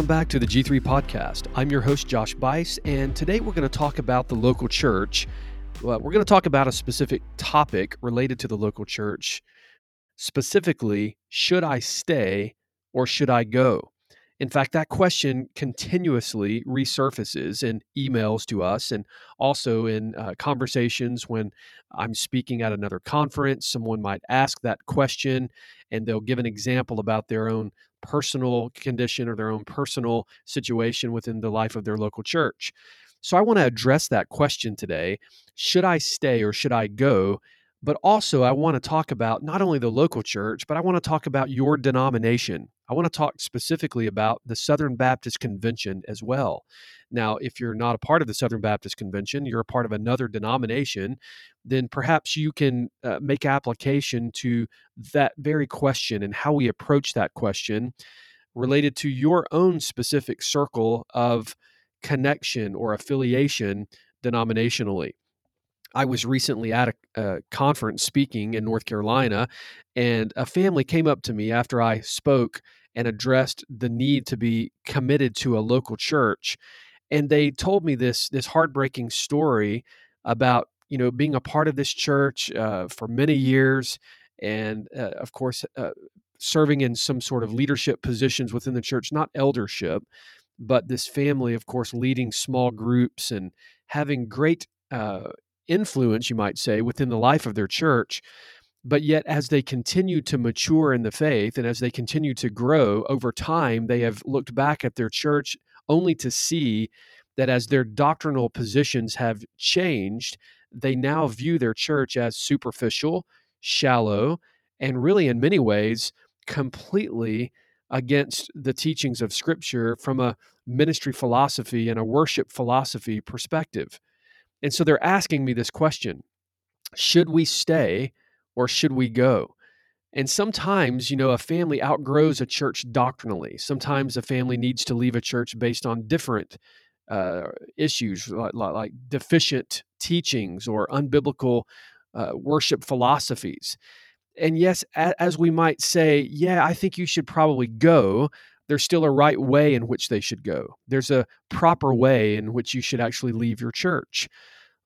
Welcome back to the G3 podcast. I'm your host, Josh Buice, and today we're going to talk about the local church. Well, we're going to talk about a specific topic related to the local church. Specifically, should I stay or should I go? In fact, that question continuously resurfaces in emails to us and also in uh, conversations when I'm speaking at another conference. Someone might ask that question and they'll give an example about their own personal condition or their own personal situation within the life of their local church. So I want to address that question today. Should I stay or should I go? But also, I want to talk about not only the local church, but I want to talk about your denomination. I want to talk specifically about the Southern Baptist Convention as well. Now, if you're not a part of the Southern Baptist Convention, you're a part of another denomination, then perhaps you can uh, make application to that very question and how we approach that question related to your own specific circle of connection or affiliation denominationally. I was recently at a, a, conference speaking in North Carolina, and a family came up to me after I spoke and addressed the need to be committed to a local church. And they told me this this heartbreaking story about you know being a part of this church uh, for many years, and uh, of course uh, serving in some sort of leadership positions within the church, not eldership, but this family, of course, leading small groups and having great uh, influence, you might say, within the life of their church. But yet, as they continue to mature in the faith and as they continue to grow over time, they have looked back at their church only to see that as their doctrinal positions have changed, they now view their church as superficial, shallow, and really, in many ways, completely against the teachings of Scripture from a ministry philosophy and a worship philosophy perspective. And so they're asking me this question Should we stay or should we go? And sometimes, you know, a family outgrows a church doctrinally. Sometimes a family needs to leave a church based on different uh, issues like, like, deficient teachings or unbiblical uh, worship philosophies. And yes, as we might say, yeah, I think you should probably go, there's still a right way in which they should go. There's a proper way in which you should actually leave your church.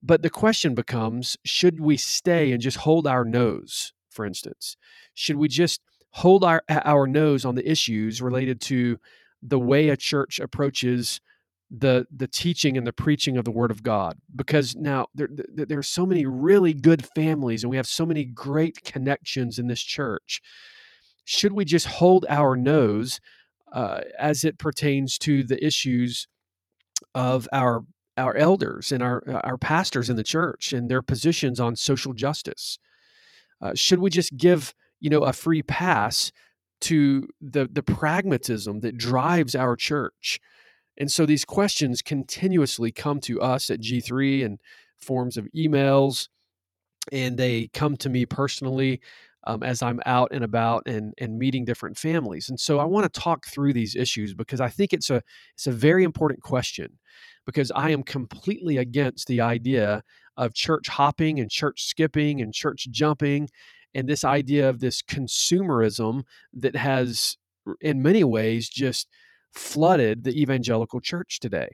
But the question becomes should we stay mm-hmm. and just hold our nose, for instance? Should we just hold our, our nose on the issues mm-hmm. related to the way a church approaches the the teaching and the preaching of the word of God? Because now there there are so many mm-hmm. really good families and we have so many great connections in this church. Should we just hold our nose uh, as it pertains to the issues of our our elders and our our pastors in the church and their positions on social justice? Uh, should we just give you know a free pass to the the pragmatism that drives our church? And so these questions continuously come to us at G3 in forms of emails, and they come to me personally um, as I'm out and about and and meeting different families. And so I want to talk through these issues because I think it's a it's a very important question because I am completely against the idea of church hopping and church skipping and church jumping and this idea of this consumerism that has in many ways just flooded the evangelical church today.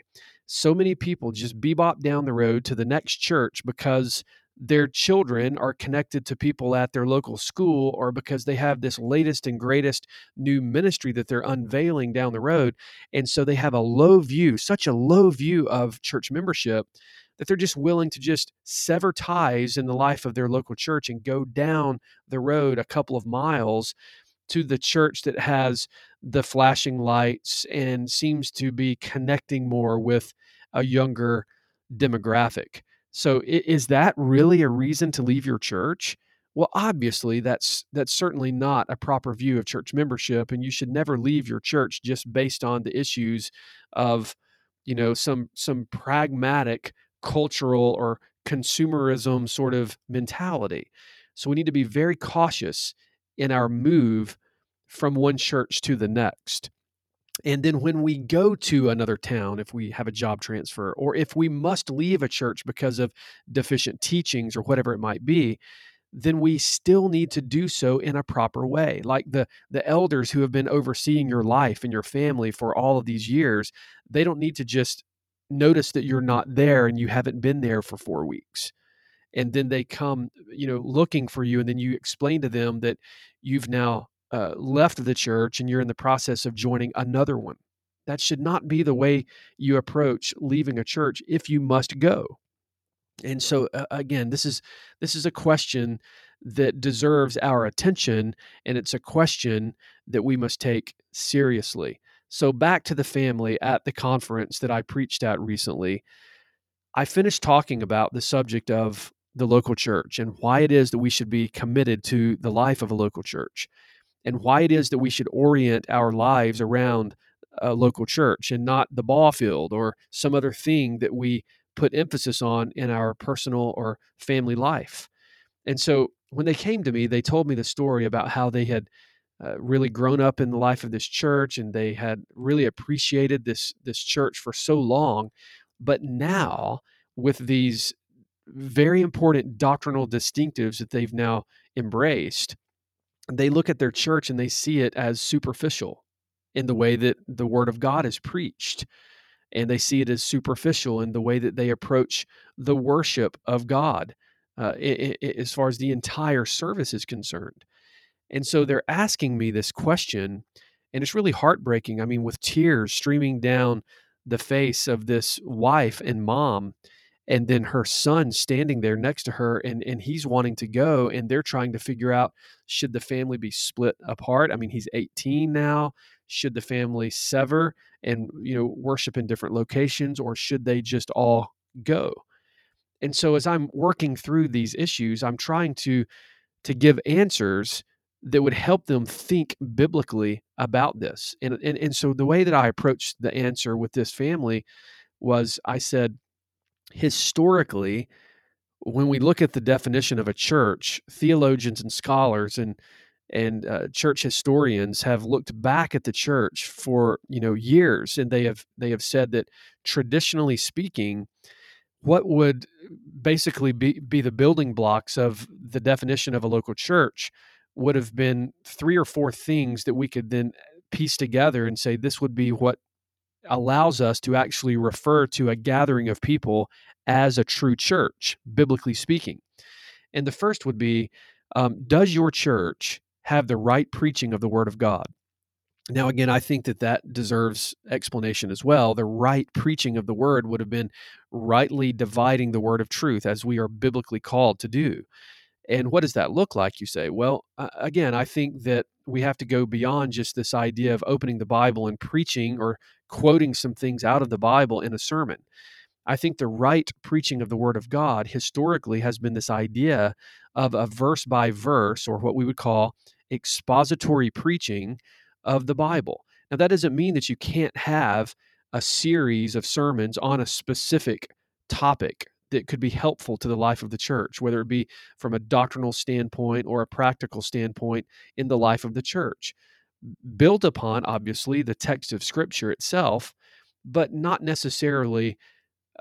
So many people just bebop down the road to the next church because their children are connected to people at their local school or because they have this latest and greatest new ministry that they're unveiling down the road. And so they have a low view, such a low view of church membership that they're just willing to just sever ties in the life of their local church and go down the road a couple of miles to the church that has the flashing lights and seems to be connecting more with a younger demographic. So is that really a reason to leave your church? Well, obviously that's that's certainly not a proper view of church membership and you should never leave your church just based on the issues of you know some some pragmatic cultural or consumerism sort of mentality. So we need to be very cautious in our move from one church to the next. And then when we go to another town, if we have a job transfer, or if we must leave a church because of deficient teachings or whatever it might be, then we still need to do so in a proper way. Like the the elders who have been overseeing your life and your family for all of these years, they don't need to just notice that you're not there and you haven't been there for 4 weeks. And then they come, you know, looking for you and then you explain to them that you've now uh, left the church and you're in the process of joining another one. That should not be the way you approach leaving a church if you must go. And so uh, again this is this is a question that deserves our attention and it's a question that we must take seriously. So back to the family at the conference that i preached at recently i finished talking about the subject of the local church and why it is that we should be committed to the life of a local church and why it is that we should orient our lives around a local church and not the ball field or some other thing that we put emphasis on in our personal or family life. And so when they came to me, they told me the story about how they had uh, really grown up in the life of this church and they had really appreciated this this church for so long but now with these very important doctrinal distinctives that they've now embraced they look at their church and they see it as superficial in the way that the word of God is preached and they see it as superficial in the way that they approach the worship of God uh, it, it, as far as the entire service is concerned. And so they're asking me this question, and it's really heartbreaking. I mean, with tears streaming down the face of this wife and mom, and then her son standing there next to her, and, and he's wanting to go, and they're trying to figure out should the family be split apart? I mean, he's 18 now. Should the family sever? and you know worship in different locations or should they just all go and so as i'm working through these issues i'm trying to to give answers that would help them think biblically about this and and, and so the way that i approached the answer with this family was i said historically when we look at the definition of a church theologians and scholars and and uh, church historians have looked back at the church for you know years and they have they have said that traditionally speaking what would basically be, be the building blocks of the definition of a local church would have been three or four things that we could then piece together and say this would be what allows us to actually refer to a gathering of people as a true church biblically speaking and the first would be um, does your church have the right preaching of the Word of God. Now, again, I think that that deserves explanation as well. The right preaching of the Word would have been rightly dividing the Word of truth as we are biblically called to do. And what does that look like, you say? Well, again, I think that we have to go beyond just this idea of opening the Bible and preaching or quoting some things out of the Bible in a sermon. I think the right preaching of the Word of God historically has been this idea of a verse by verse, or what we would call expository preaching of the Bible. Now, that doesn't mean that you can't have a series of sermons on a specific topic that could be helpful to the life of the church, whether it be from a doctrinal standpoint or a practical standpoint in the life of the church. Built upon, obviously, the text of Scripture itself, but not necessarily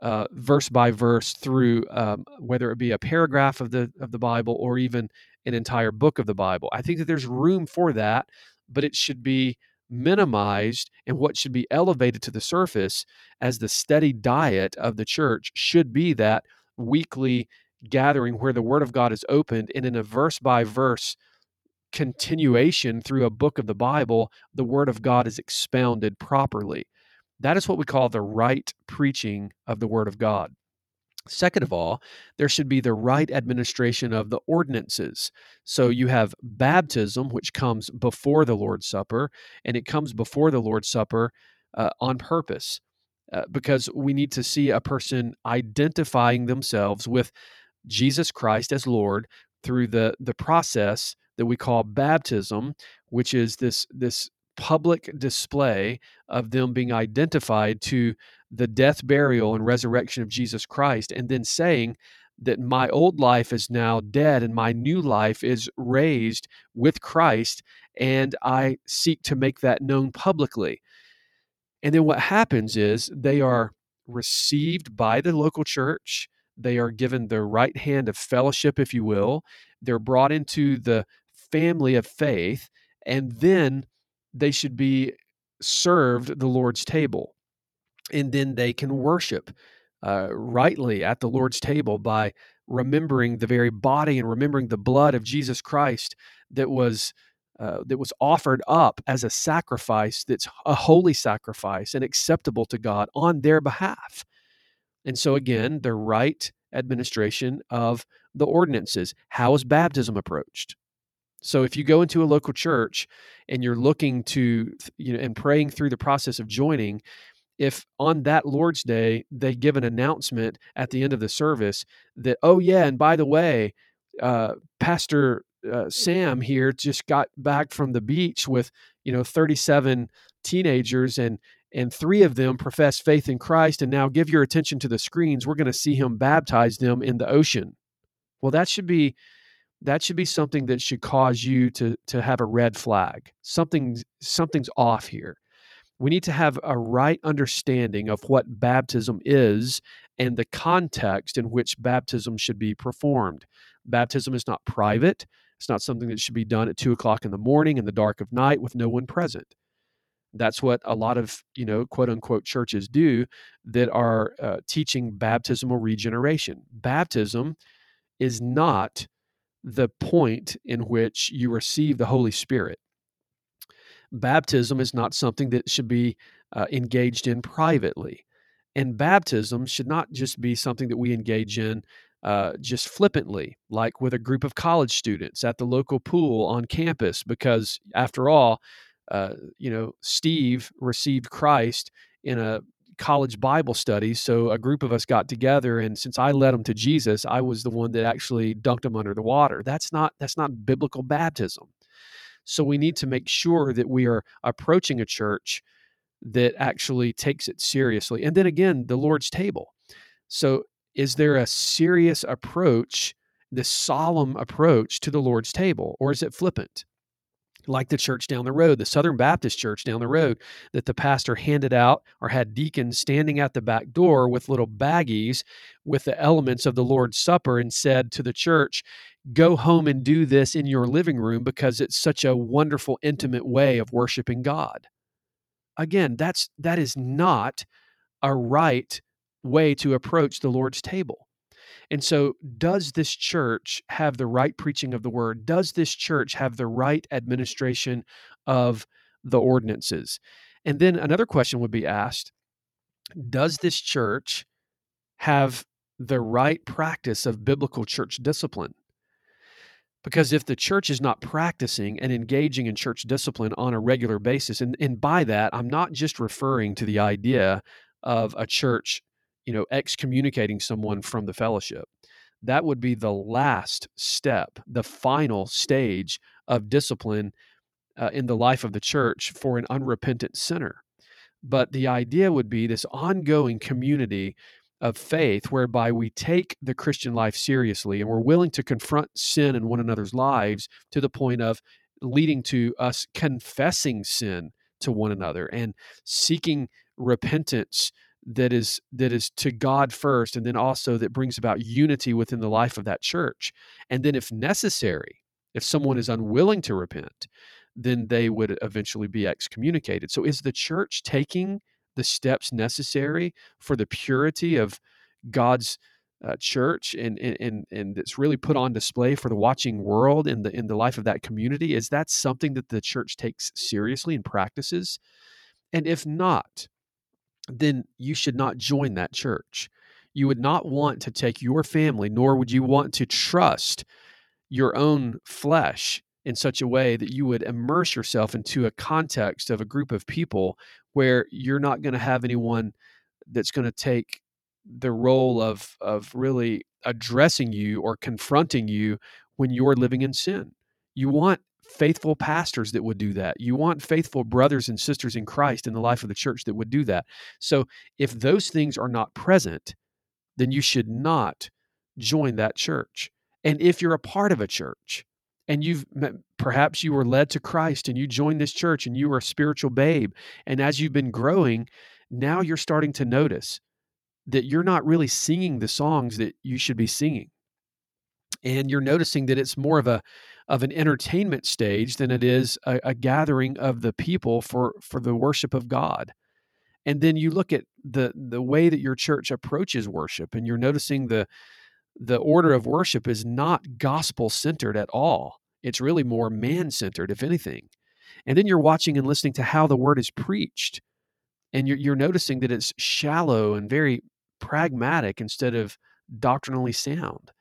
uh, verse by verse through um, whether it be a paragraph of the of the Bible or even an entire book of the Bible. I think that there's room for that, but it should be minimized and what should be elevated to the surface as the steady diet of the church should be that weekly gathering where the word of God is opened and in a verse by verse continuation through a book of the Bible, the word of God is expounded properly. That is what we call the right preaching of the Word of God. Second of all, there should be the right administration of the ordinances. So you have baptism, which comes before the Lord's Supper, and it comes before the Lord's Supper uh, on purpose uh, because we need to see a person identifying themselves with Jesus Christ as Lord through the, the process that we call baptism, which is this, this public display of them being identified to the death, burial, and resurrection of Jesus Christ, and then saying that my old life is now dead and my new life is raised with Christ, and I seek to make that known publicly. And then what happens is they are received by the local church, They are given the right hand of fellowship, if you will. They're brought into the family of faith, and then they should be served the Lord's table. And then they can worship uh, rightly at the Lord's table by remembering the very body and remembering the blood of Jesus Christ that was uh, that was offered up as a sacrifice that's a holy sacrifice and acceptable to God on their behalf. And so again, the right administration of the ordinances. How is baptism approached? So if you go into a local church and you're looking to you know and praying through the process of joining, if on that Lord's Day they give an announcement at the end of the service that, oh, yeah, and by the way, uh, Pastor uh, Sam here just got back from the beach with, you know, 37 teenagers and and three of them profess faith in Christ and now give your attention to the screens we're going to see him baptize them in the ocean. Well that should be that should be something that should cause you to to have a red flag something something's off here we need to have a right understanding of what baptism is and the context in which baptism should be performed. Baptism is not private. It's not something that should be done at two o'clock in the morning in the dark of night with no one present. That's what a lot of, you know, quote unquote churches do that are uh, teaching baptismal regeneration. Baptism is not the point in which you receive the Holy Spirit baptism is not something that should be uh, engaged in privately. And baptism should not just be something that we engage in uh, just flippantly, like with a group of college students at the local pool on campus, because after all, uh, you know, Steve received Christ in a college Bible studies. So a group of us got together, and since I led them to Jesus, I was the one that actually dunked them under the water. That's not that's not biblical baptism. So we need to make sure that we are approaching a church that actually takes it seriously. And then again, the Lord's table. So is there a serious approach, the solemn approach to the Lord's table, or is it flippant? Like the church down the road, the Southern Baptist church down the road, that the pastor handed out or had deacons standing at the back door with little baggies with the elements of the Lord's Supper and said to the church, Go home and do this in your living room because it's such a wonderful, intimate way of worshiping God. Again, that's that is not a right way to approach the Lord's table. And so, does this church have the right preaching of the word? Does this church have the right administration of the ordinances? And then another question would be asked Does this church have the right practice of biblical church discipline? Because if the church is not practicing and engaging in church discipline on a regular basis, and, and by that, I'm not just referring to the idea of a church you know, excommunicating someone from the fellowship. That would be the last step, the final stage of discipline uh, in the life of the church for an unrepentant sinner. But the idea would be this ongoing community of faith whereby we take the Christian life seriously and we're willing to confront sin in one another's lives to the point of leading to us confessing sin to one another and seeking repentance that is that is to God first and then also that brings about unity within the life of that church. And then if necessary, if someone is unwilling to repent, then they would eventually be excommunicated. So is the church taking the steps necessary for the purity of God's uh, church and, and and it's really put on display for the watching world in the in the life of that community is that something that the church takes seriously and practices and if not then you should not join that church. You would not mm-hmm. want to take your family, nor would you want to trust your own flesh in such a way that you would immerse yourself into a context of a group of people where you're not going to have anyone that's going to take the role of of really addressing you or confronting you when you're living in sin. You want faithful pastors that would do that. You want faithful brothers and sisters in Christ in the life of the church that would do that. So if those things are not present, then you should not join that church. And if you're a part of a church and you've perhaps you were led to Christ and you joined this church and you were a spiritual babe and as you've been growing, now you're starting to notice that you're not really singing the songs that you should be singing. And you're noticing that it's more of a of an entertainment stage than it is a, a gathering of the people for for the worship of God. And then you look at the the way that your church approaches worship and you're noticing the the order of worship is not gospel centered at all. It's really more man centered, if anything. And then you're watching and listening to how the word is preached. And you're, you're noticing that it's shallow and very pragmatic instead of doctrinally sound.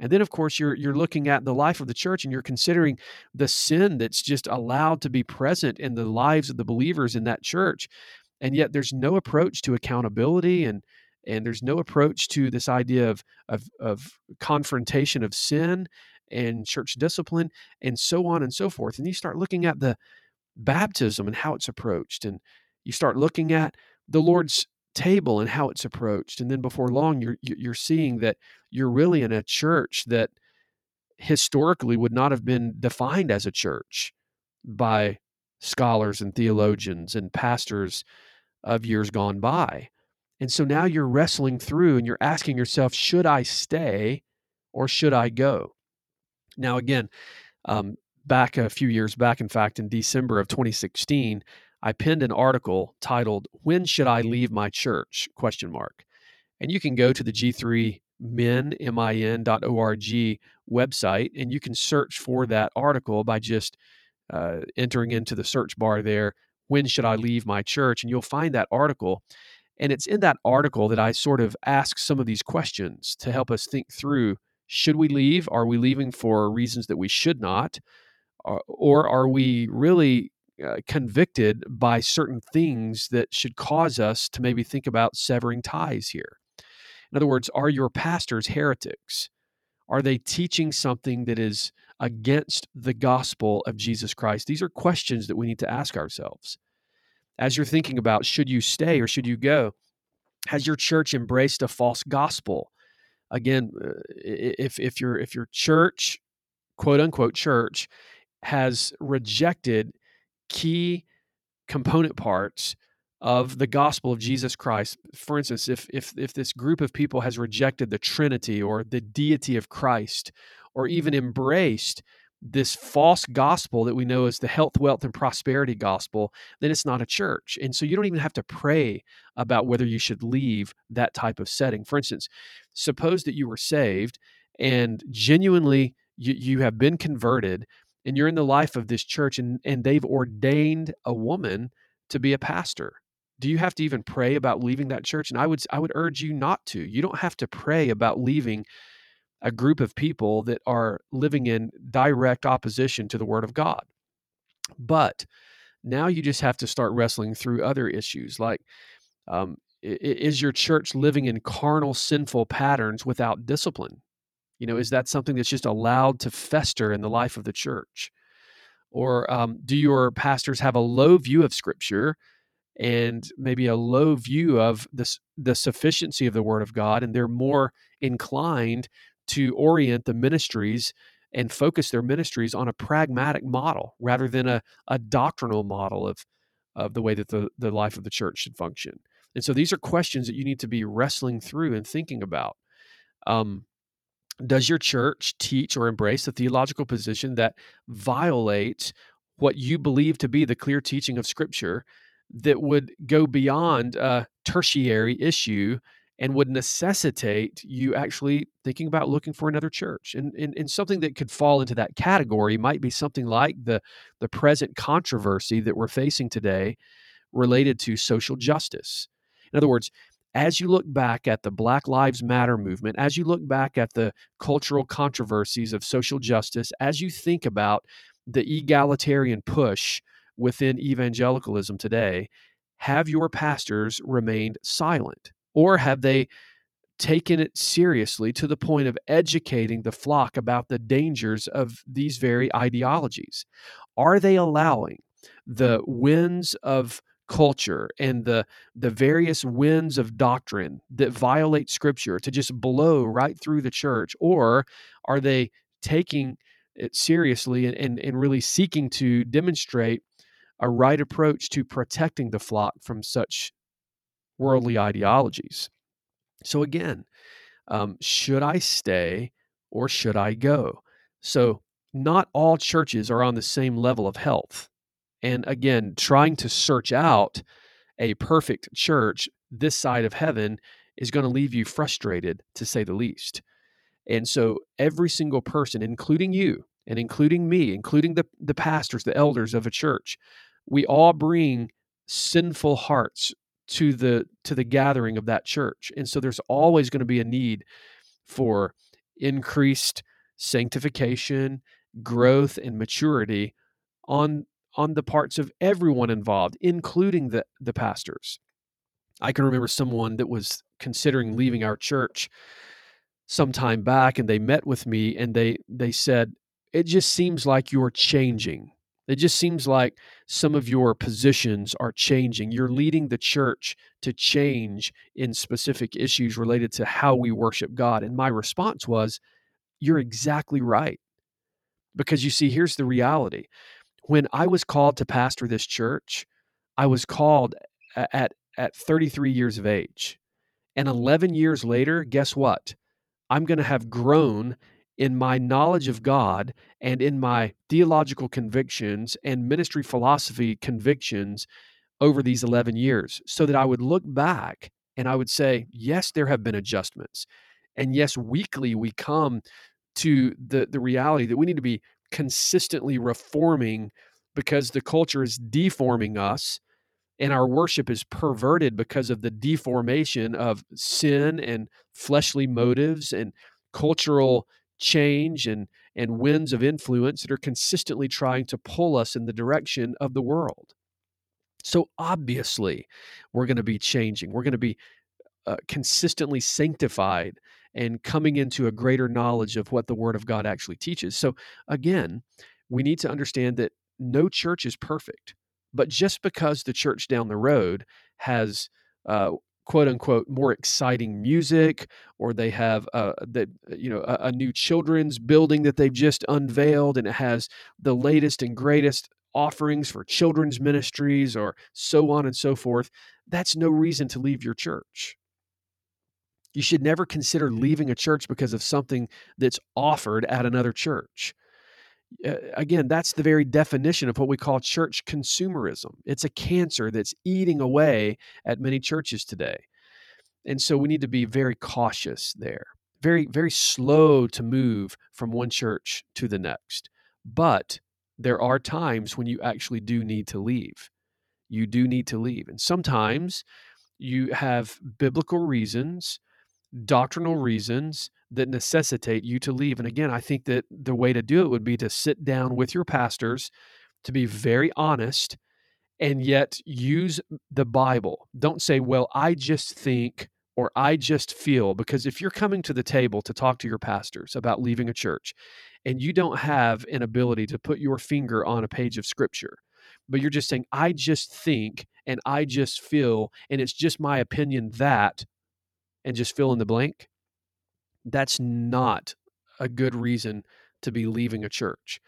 And then, of course, you're you're looking at the life of the church, and you're considering the sin that's just allowed to be present in the lives of the believers in that church, and yet there's no approach to accountability, and and there's no approach to this idea of of, of confrontation of sin and church discipline, and so on and so forth. And you start looking at the baptism and how it's approached, and you start looking at the Lord's table and how it's approached and then before long you're you're seeing that you're really in a church that historically would not have been defined as a church by scholars and theologians and pastors of years gone by. And so now you're wrestling through and you're asking yourself should i stay or should i go? Now again um, back a few years back in fact in december of 2016 I penned an article titled "When Should I Leave My Church?" question mark, and you can go to the G3 min website and you can search for that article by just uh, entering into the search bar there when should i leave my church? and you'll find that article. And it's in that article that i sort of ask some of these questions to help us think through should we leave? Are we leaving for reasons that we should not? Uh, or are we really uh, convicted by certain things that should cause us to maybe think about severing ties here. In other words, are your pastors heretics? Are they teaching something that is against the gospel of Jesus Christ? These are questions that we need to ask ourselves. As you're thinking about should you stay or should you go, has your church embraced a false gospel? Again, uh, if if your if your church, quote unquote church, has rejected key component parts of the gospel of Jesus Christ. For instance, if if if this group of people has rejected the Trinity or the deity of Christ, or even mm-hmm. embraced this false gospel that we know as the health, wealth, and prosperity gospel, then it's not a church. And so you don't even have to pray about whether you should leave that type of setting. For instance, suppose that you were saved and genuinely you, you have been converted and you're in the life of this church and, and they've ordained a woman to be a pastor. Do you have to even pray about leaving that church? And i would i would urge you not to. You don't have to pray about leaving a group of people that are living in direct opposition to the word of god. But now you just have to start wrestling through other issues like um, is your church living in carnal sinful patterns without discipline you know, is that something that's just allowed to fester in the life of the church? Or um, do your pastors have a low view of Scripture and maybe a low view of the, the sufficiency of the Word of God, and they're more inclined to orient the ministries and focus their ministries on a pragmatic model rather than a, a doctrinal model of, of the way that the, the life of the church should function? And so these are questions that you need to be wrestling through and thinking about. Um, does your church teach or embrace a theological position that violates what you believe to be the clear teaching of Scripture that would go beyond a tertiary issue and would necessitate you actually thinking about looking for another church? And, and, and something that could fall into that category might be something like the the present controversy that we're facing today related to social justice. In other words as you look back at the Black Lives Matter movement, as you look back at the cultural controversies of social justice, as you think about the egalitarian push within evangelicalism today, have your pastors remained silent? Or have they taken it seriously to the point of educating the flock about the dangers of these very ideologies? Are they allowing the winds of culture and the the various winds of doctrine that violate scripture to just blow right through the church or are they taking it seriously and, and, and really seeking to demonstrate a right approach to protecting the flock from such worldly ideologies So, again, um, should I stay or should I go? So, not all churches are on the same level of health. And again, trying to search out a perfect church this side of heaven is going to leave you frustrated, to say the least. And so, every single person, including you and including me, including the, the pastors, the elders of a church, we all bring sinful hearts to the to the gathering of that church and so there's always going to be a need for increased sanctification growth and maturity on on the parts of everyone involved including the the pastors i can remember someone that was considering leaving our church some time back and they met with me and they they said it just seems like you're changing it just seems like some of your positions are changing. You're leading the church to change in specific issues related to how we worship God. And my response was, You're exactly right. Because you see, here's the reality. When I was called to pastor this church, I was called at, at 33 years of age. And 11 years later, guess what? I'm going to have grown in my knowledge of God and in my theological convictions and ministry philosophy convictions over these 11 years so that I would look back and I would say, yes, there have been adjustments. And yes, weekly we come to the, the reality that we need to be consistently reforming because the culture is deforming us and our worship is perverted because of the deformation of sin and fleshly motives and cultural change and and winds of influence that are consistently trying to pull us in the direction of the world. So obviously, we're going to be changing. We're going to be uh, consistently sanctified and coming into a greater knowledge of what the Word of God actually teaches. So again, we need to understand that no church is perfect, but just because the church down the road has uh, quote unquote more exciting music or they have uh, that you know a, a, new children's building that they've just unveiled and it has the latest and greatest offerings for children's ministries or so on and so forth that's no reason to leave your church you should never consider leaving a church because of something that's offered at another church uh, again, that's the very definition of what we call church consumerism. It's a cancer that's eating away at many churches today. And so we need to be very cautious there, very, very slow to move from one church to the next. But there are times when you actually do need to leave. You do need to leave. And sometimes you have biblical reasons, doctrinal reasons that necessitate you to leave. And again, I think that the way to do it would be to sit down with your pastors, to be very honest, and yet use the Bible. Don't say, well, I just think or I just feel, because if you're coming to the table to talk to your pastors about leaving a church and you don't have an ability to put your finger on a page of scripture, but you're just saying, I just think and I just feel, and it's just my opinion that, and just fill in the blank, that's not a good reason to be leaving a church.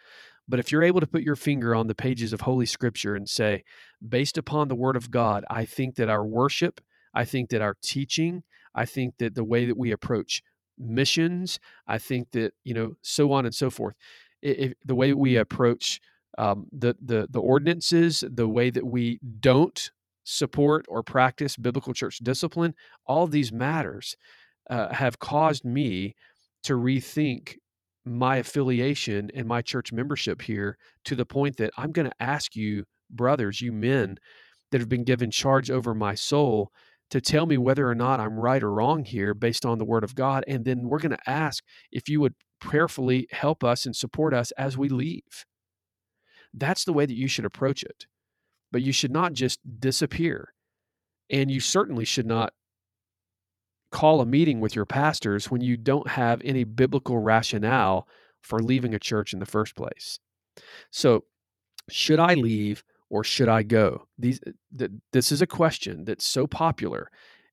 But if you're able to put your finger on the pages of Holy Scripture and say, based upon the Word of God, I think that our worship, I think that our teaching, I think that the way that we approach missions, I think that, you know, so on and so forth, if, the way we approach um, the, the, the ordinances, the way that we don't support or practice biblical church discipline, all these matters uh, have caused me to rethink my affiliation and my church membership here to the point that I'm going to ask you, brothers, you men that have been given charge over my soul, to tell me whether or not I'm right or wrong here based on the word of God. And then we're going to ask if you would prayerfully help us and support us as we leave. That's the way that you should approach it. But you should not just disappear. And you certainly should not call a meeting with your pastors when you don't have any biblical rationale for leaving a church in the first place. So, should I leave or should I go? These th- this is a question that's so popular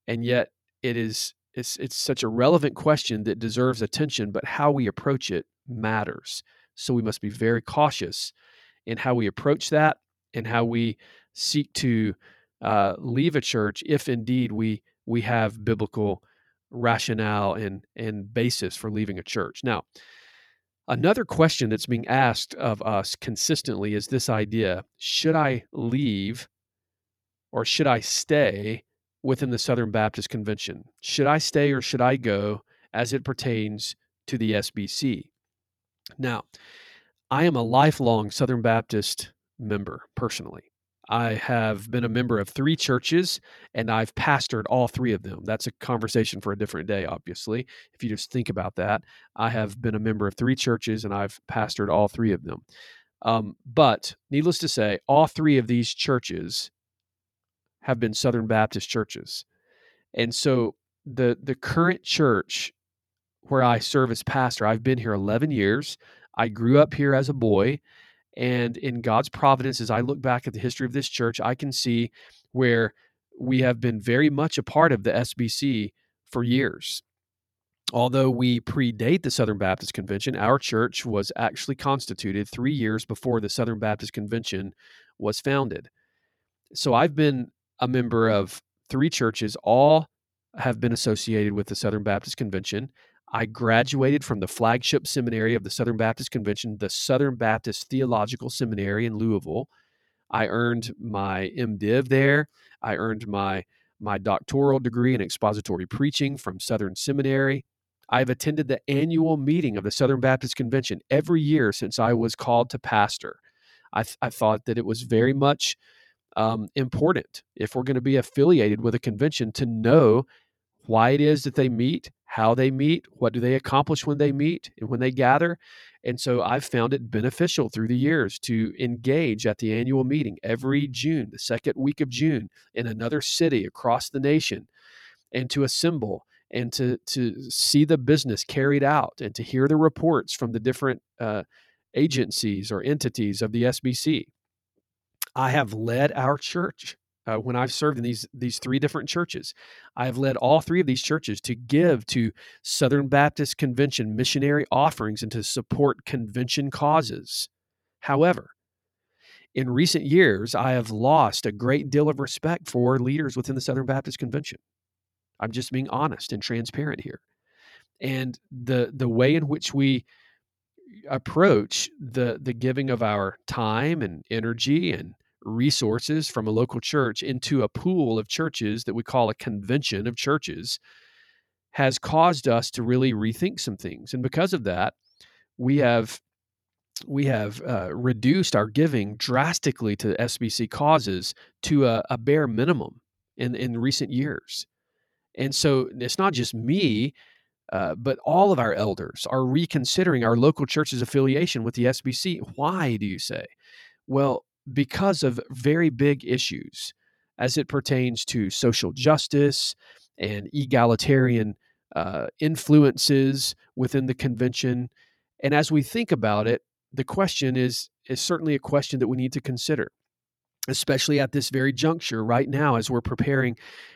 and yet it is it's it's such a relevant question that deserves attention, but how we approach it matters. So we must be very cautious in how we approach that and how we seek to uh, leave a church if indeed we we have biblical rationale and and basis for leaving a church. Now, another question that's being asked of us consistently is this idea: Should I leave, or should I stay within the Southern Baptist Convention? Should I stay or should I go as it pertains to the SBC? Now, I am a lifelong Southern Baptist member personally. I have been a member of three churches and I've pastored all three of them. That's a conversation for a different day, obviously. If you just think about that, I have been a member of three churches and I've pastored all three of them. Um, but needless to say, all three of these churches have been Southern Baptist churches. And so the the current church where I serve as pastor, I've been here 11 years. I grew up here as a boy and in God's providence, as I look back at the history of this church, I can see where we have been very much a part of the SBC for years. Although we predate the Southern Baptist Convention, our church was actually constituted three years before the Southern Baptist Convention was founded. So I've been a member of three churches, all have been associated with the Southern Baptist Convention. I graduated from the flagship seminary of the Southern Baptist Convention, the Southern Baptist Theological Seminary in Louisville. I earned my MDiv there. I earned my my doctoral degree in expository preaching from Southern Seminary. I've attended the annual meeting of the Southern Baptist Convention every year since I was called to pastor. I, th- I thought that it was very much um, important if we're going to be affiliated with a convention to know why it is that they meet, how they meet, what do they accomplish when they meet and when they gather. And so I've found it beneficial through the years to engage at the annual meeting every June, the second week of June, in another city across the nation, and to assemble and to to see the business carried out and to hear the reports from the different uh, agencies or entities of the SBC. I have led our church uh, when I've served in these these three different churches. I have led all three of these churches to give to Southern Baptist Convention missionary offerings and to support convention causes. However, in recent years, I have lost a great deal of respect for leaders within the Southern Baptist Convention. I'm just being honest and transparent here. And the the way in which we approach the the giving of our time and energy and resources from a local church into a pool of churches that we call a convention of churches has caused us to really rethink some things. And because of that, we have we have uh, reduced our giving drastically to SBC causes to a, a bare minimum in in recent years. And so it's not just me, uh, but all of our elders are reconsidering our local church's affiliation with the SBC. Why do you say? Well, because of very big issues as it pertains to social justice and egalitarian uh, influences within the convention. And as we think about it, the question is is certainly a question that we need to consider, especially at this very juncture right now as we're preparing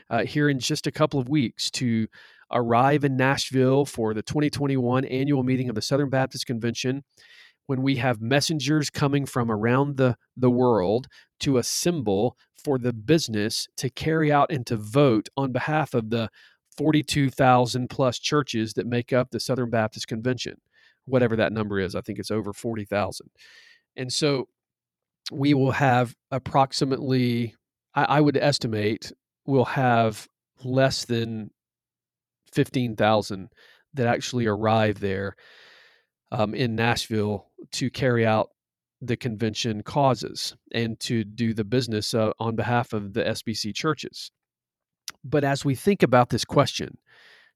uh, here in just a couple of weeks to arrive in Nashville for the 2021 annual meeting of the Southern Baptist Convention when we have messengers coming from around the, the world to assemble for the business to carry out and to vote on behalf of the 42,000 plus churches that make up the Southern Baptist Convention, whatever that number is. I think it's over 40,000. And so we will have approximately, I, I would estimate, we'll have less than 15,000 that actually arrive there um, in Nashville to carry out the convention causes and to do the business uh, on behalf of the SBC churches. But as we think about this question,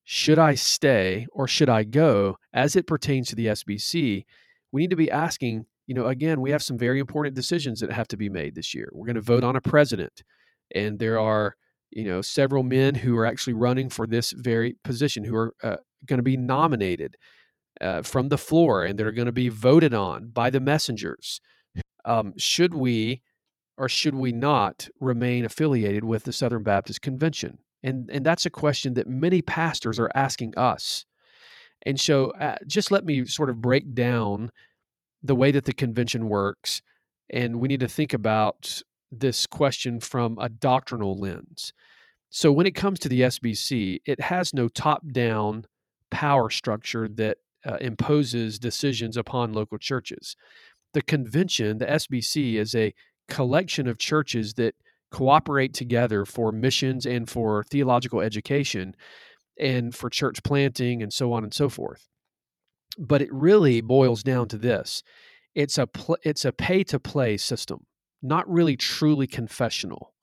should I stay or should I go as it pertains to the SBC, we need to be asking, you know, again, we have some very important decisions that have to be made this year. We're going to vote on a president, and there are, you know, several men who are actually running for this very position who are uh, going to be nominated uh, from the floor and they're going to be voted on by the messengers. Um, should we or should we not remain affiliated with the Southern Baptist Convention? And, and that's a question that many pastors are asking us. And so, uh, just let me sort of break down the way that the convention works. And we need to think about this question from a doctrinal lens. So when it comes to the SBC, it has no top down power structure that uh, imposes decisions upon local churches. The convention, the SBC, is a collection of churches that cooperate together for missions and for theological education and for church planting and so on and so forth. But it really boils down to this it's a pl- it's a pay to play system, not really truly confessional.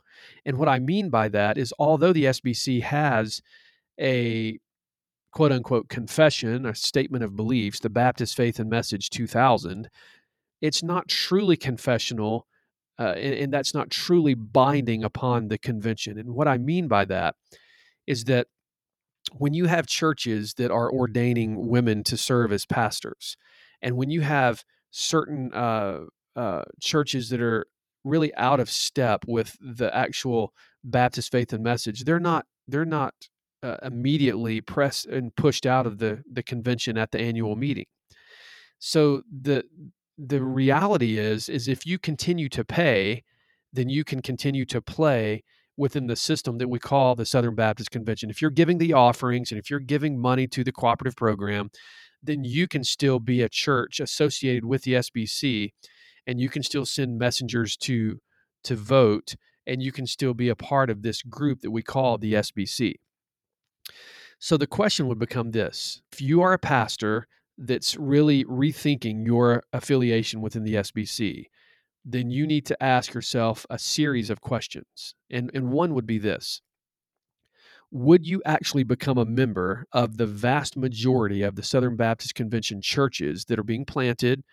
And what I mean by that is although the SBC has a quote unquote confession, a statement of beliefs, the Baptist Faith and Message 2000, it's not truly confessional uh, and, and that's not truly binding upon the convention. And what I mean by that is that when you have churches that are ordaining women to serve as pastors, and when you have certain uh, uh, churches that are really out of step with the actual Baptist faith and message, they're not they're not uh, immediately pressed and pushed out of the the convention at the annual meeting. So the the reality is is if you continue to pay, then you can continue to play within the system that we call the Southern Baptist Convention. If you're giving the offerings and if you're giving money to the cooperative program, then you can still be a church associated with the SBC and you can still send messengers to to vote and you can still be a part of this group that we call the SBC. So the question would become this. If you are a pastor that's really rethinking your affiliation within the SBC, then you need to ask yourself a series of questions. And, and one would be this Would you actually become a member of the vast majority of the Southern Baptist Convention churches that are being planted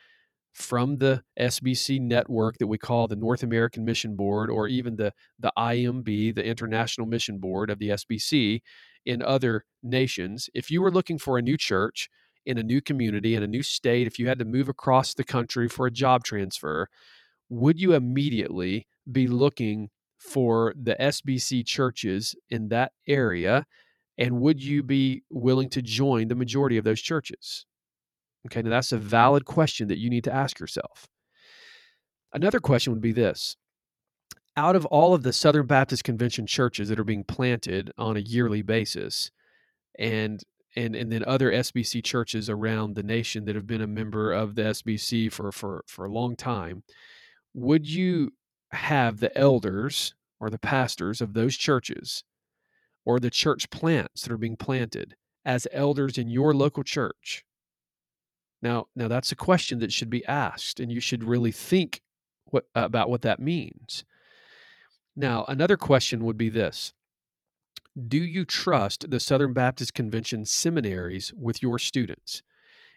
from the SBC network that we call the North American Mission Board, or even the, the IMB, the International Mission Board of the SBC in other nations? If you were looking for a new church, in a new community, in a new state, if you had to move across the country for a job transfer, would you immediately be looking for the SBC churches in that area? And would you be willing to join the majority of those churches? Okay, now that's a valid question that you need to ask yourself. Another question would be this out of all of the Southern Baptist Convention churches that are being planted on a yearly basis, and and and then other SBC churches around the nation that have been a member of the SBC for for for a long time, would you have the elders or the pastors of those churches or the church plants that are being planted as elders in your local church? Now, now that's a question that should be asked, and you should really think what, about what that means. Now, another question would be this Do you trust the Southern Baptist Convention seminaries with your students?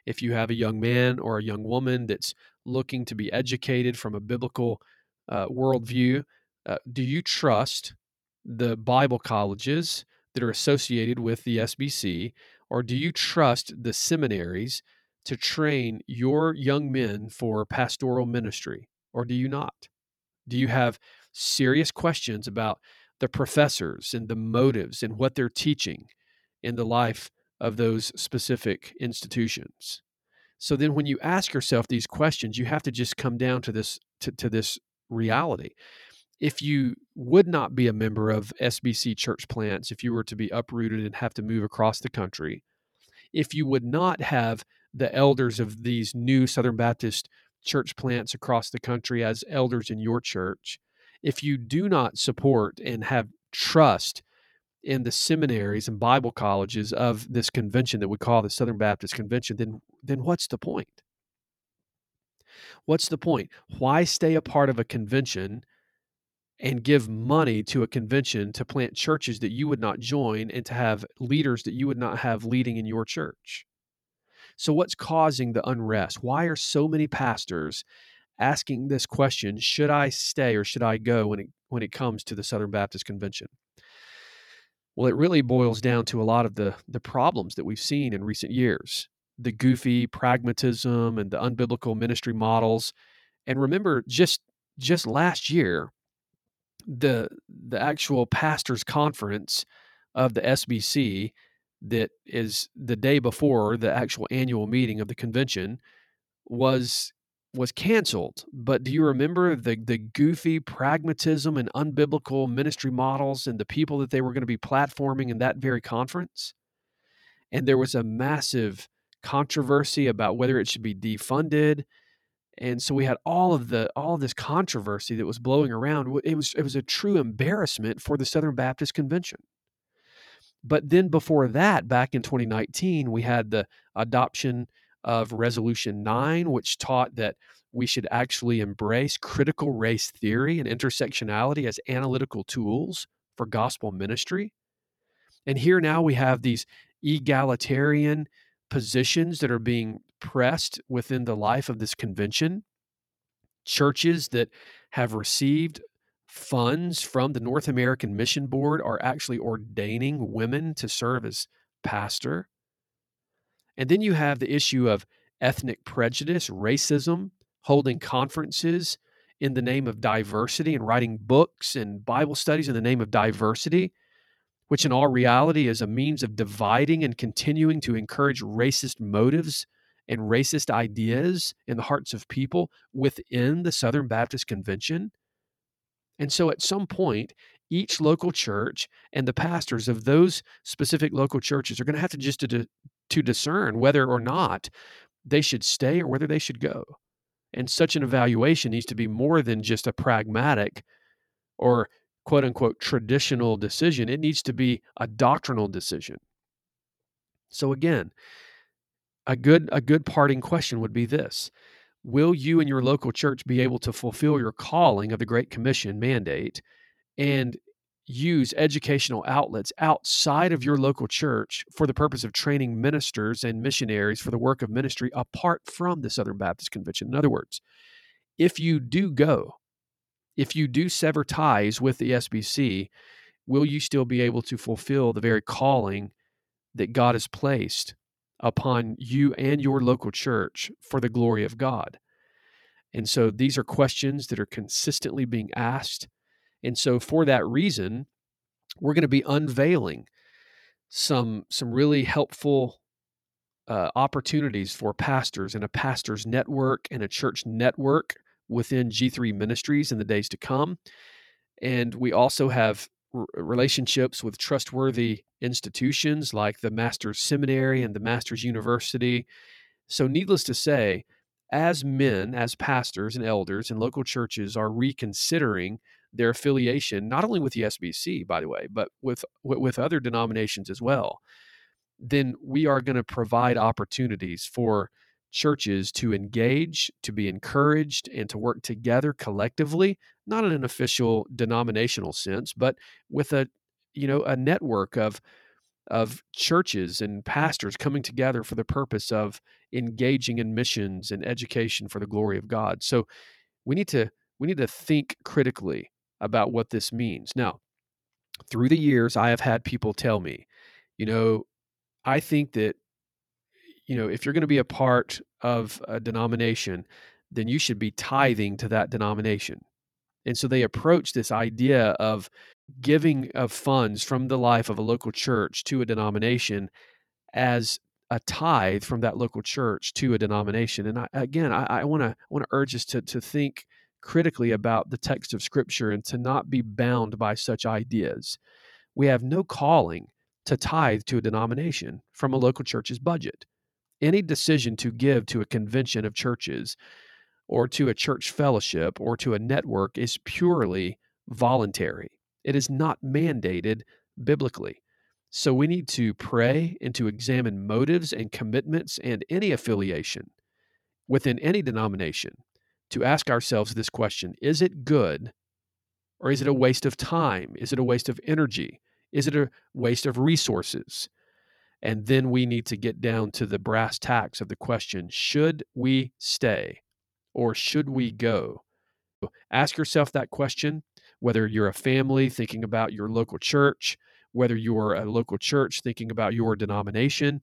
If you have a young man or a young woman that's looking to be educated from a biblical uh, worldview, uh, do you trust the Bible colleges that are associated with the SBC, or do you trust the seminaries to train your young men for pastoral ministry, or do you not? Do you have serious questions about the professors and the motives and what they're teaching in the life of those specific institutions? So then when you ask yourself these questions, you have to just come down to this to, to this reality. If you would not be a member of SBC church plants, if you were to be uprooted and have to move across the country, if you would not have the elders of these new Southern Baptist church plants across the country as elders in your church, if you do not support and have trust in the seminaries and Bible colleges of this convention that we call the Southern Baptist Convention, then then what's the point? What's the point? Why stay a part of a convention and give money to a convention to plant churches that you would not join and to have leaders that you would not have leading in your church? So, what's causing the unrest? Why are so many pastors asking this question should I stay or should I go when it, when it comes to the Southern Baptist Convention? Well, it really boils down to a lot of the, the problems that we've seen in recent years the goofy pragmatism and the unbiblical ministry models. And remember, just just last year, the the actual pastors conference of the SBC that is the day before the actual annual meeting of the convention was was canceled. But do you mm-hmm. remember the the goofy pragmatism and unbiblical ministry models and the people that they were going to be platforming in that very conference? And there was a massive controversy about whether it should be defunded. And so we had all of the all of this controversy that was blowing around. It was it was a true embarrassment for the Southern Baptist Convention. But then before that, back in 2019, we had the adoption of Resolution 9, which taught that we should actually embrace critical race theory and intersectionality as analytical tools for gospel ministry. And here now we have these egalitarian positions that are being pressed within the life of this convention. Churches that have received funds from the North American Mission Board are actually ordaining women to serve as pastor. And then you have the issue of ethnic prejudice, racism, holding conferences in the name of diversity and writing books and Bible studies in the name of diversity, which in all reality is a means of dividing and continuing to encourage racist motives and racist ideas in the hearts of people within the Southern Baptist Convention. And so at some point, each local church and the pastors of those specific local churches are going to have to just to, to discern whether or not they should stay or whether they should go. And such an evaluation needs to be more than just a pragmatic or quote unquote traditional decision. It needs to be a doctrinal decision. So again, a good a good parting question would be this. Will you and your local church be able to fulfill your calling of the Great Commission mandate and use educational outlets outside of your local church for the purpose of training ministers and missionaries for the work of ministry apart from the Southern Baptist Convention. In other words, if you do go, if you do sever ties with the SBC, will you still be able to fulfill the very calling that God has placed upon you and your local church for the glory of God? And so these are questions that are consistently being asked and so for that reason, we're going to be unveiling some some really helpful uh, opportunities for pastors and a pastor's network and a church network within G3 Ministries in the days to come. And we also have r- relationships with trustworthy institutions like the Master's Seminary and the Master's University. So, needless to say, as men, as pastors and elders in local churches are reconsidering their mm-hmm. affiliation, not only with the SBC, by the way, but with with other denominations as well, then we are going to provide opportunities for churches to engage, to be encouraged, and to work together collectively, not in an official denominational sense, but with a you know a network of of churches and pastors coming together for the purpose of engaging in missions and education for the glory of God. So we need to we need to think critically about what this means. Now, through the years, I have had people tell me, you know, I think that, you know, if you're going to be a part of a denomination, then you should be tithing to that denomination. And so they approach this idea of giving of funds from the life of a local church to a denomination as a tithe from that local church to a denomination. And I, again, I want to want to urge us to to think critically about the text of Scripture and to not be bound by such ideas. We have no calling to tithe to a denomination from a local church's budget. Any decision to give to a convention of churches or to a church fellowship or to a network is purely voluntary. It is not mandated biblically. So we need to pray and to examine motives and commitments and any affiliation within any denomination to ask ourselves this question Is it good or is it a mm-hmm. waste of time? Is it a waste of energy? Is it a waste of resources? And then we need to get down to the brass tacks of the question Should we stay or should we go? Ask yourself that question, whether you're a family thinking about your local church, whether you're a local church thinking about your denomination.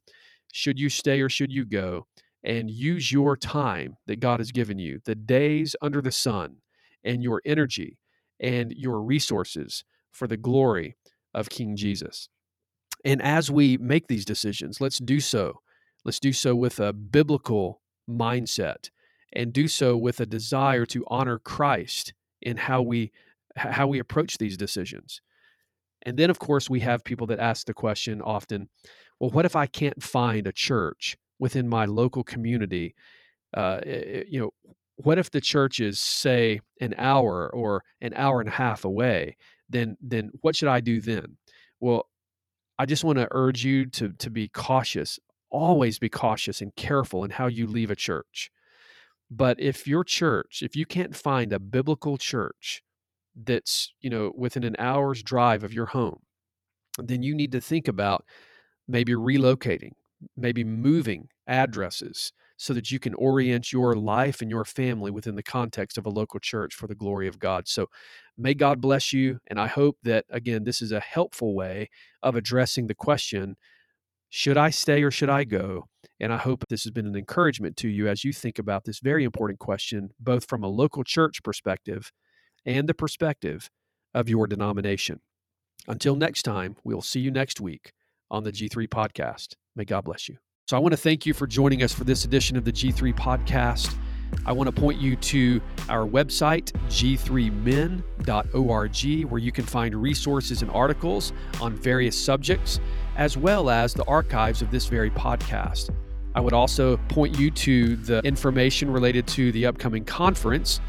Should you stay or should you go? And use your time that God has given you, the days under the sun, and your energy and your resources for the glory of King Jesus. And as we make these decisions, let's do so. Let's do so with a biblical mindset and do so with a desire to honor Christ in how we how we approach these decisions. And then of course we have people that ask the question often, well what if I can't find a church within my local community? Uh, you know, what if the church is say an hour or an hour and a half away? Then then what should I do then? Well, I just want to urge you to to be cautious. Always be cautious and careful in how you leave a church. But if your church, if you can't find a biblical church that's, you know, within an hour's drive of your home, then you need to think about maybe relocating, maybe moving addresses so that you can orient your life and your family within the context of a local church for the glory of God. So may God bless you. And I hope that, again, this is a helpful way of addressing the question should I stay or should I go? And I hope this has been an encouragement to you as you think about this very important question, both from a local church perspective and the perspective of your denomination. Until next time, we'll see you next week on the G3 podcast. May God bless you. So I want to thank you for joining us for this edition of the G3 podcast. I want to point you to our website, g3min.org, where you can find resources and articles on various subjects, as well as the archives of this very podcast. I would also point you to the information related to the upcoming conference.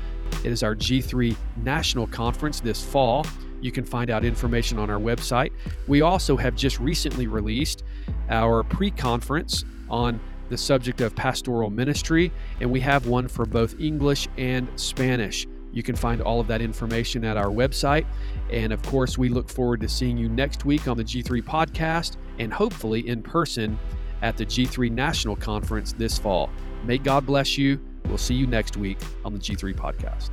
It is our G3 National Conference this fall. You can find out information on our website. We also have just recently released our pre conference on the subject of pastoral ministry, and we have one for both English and Spanish. You can find all of that information at our website. And of course, we look forward to seeing you next week on the G3 podcast and hopefully in person at the G3 National Conference this fall. May God bless you. We'll see you next week on the G3 podcast.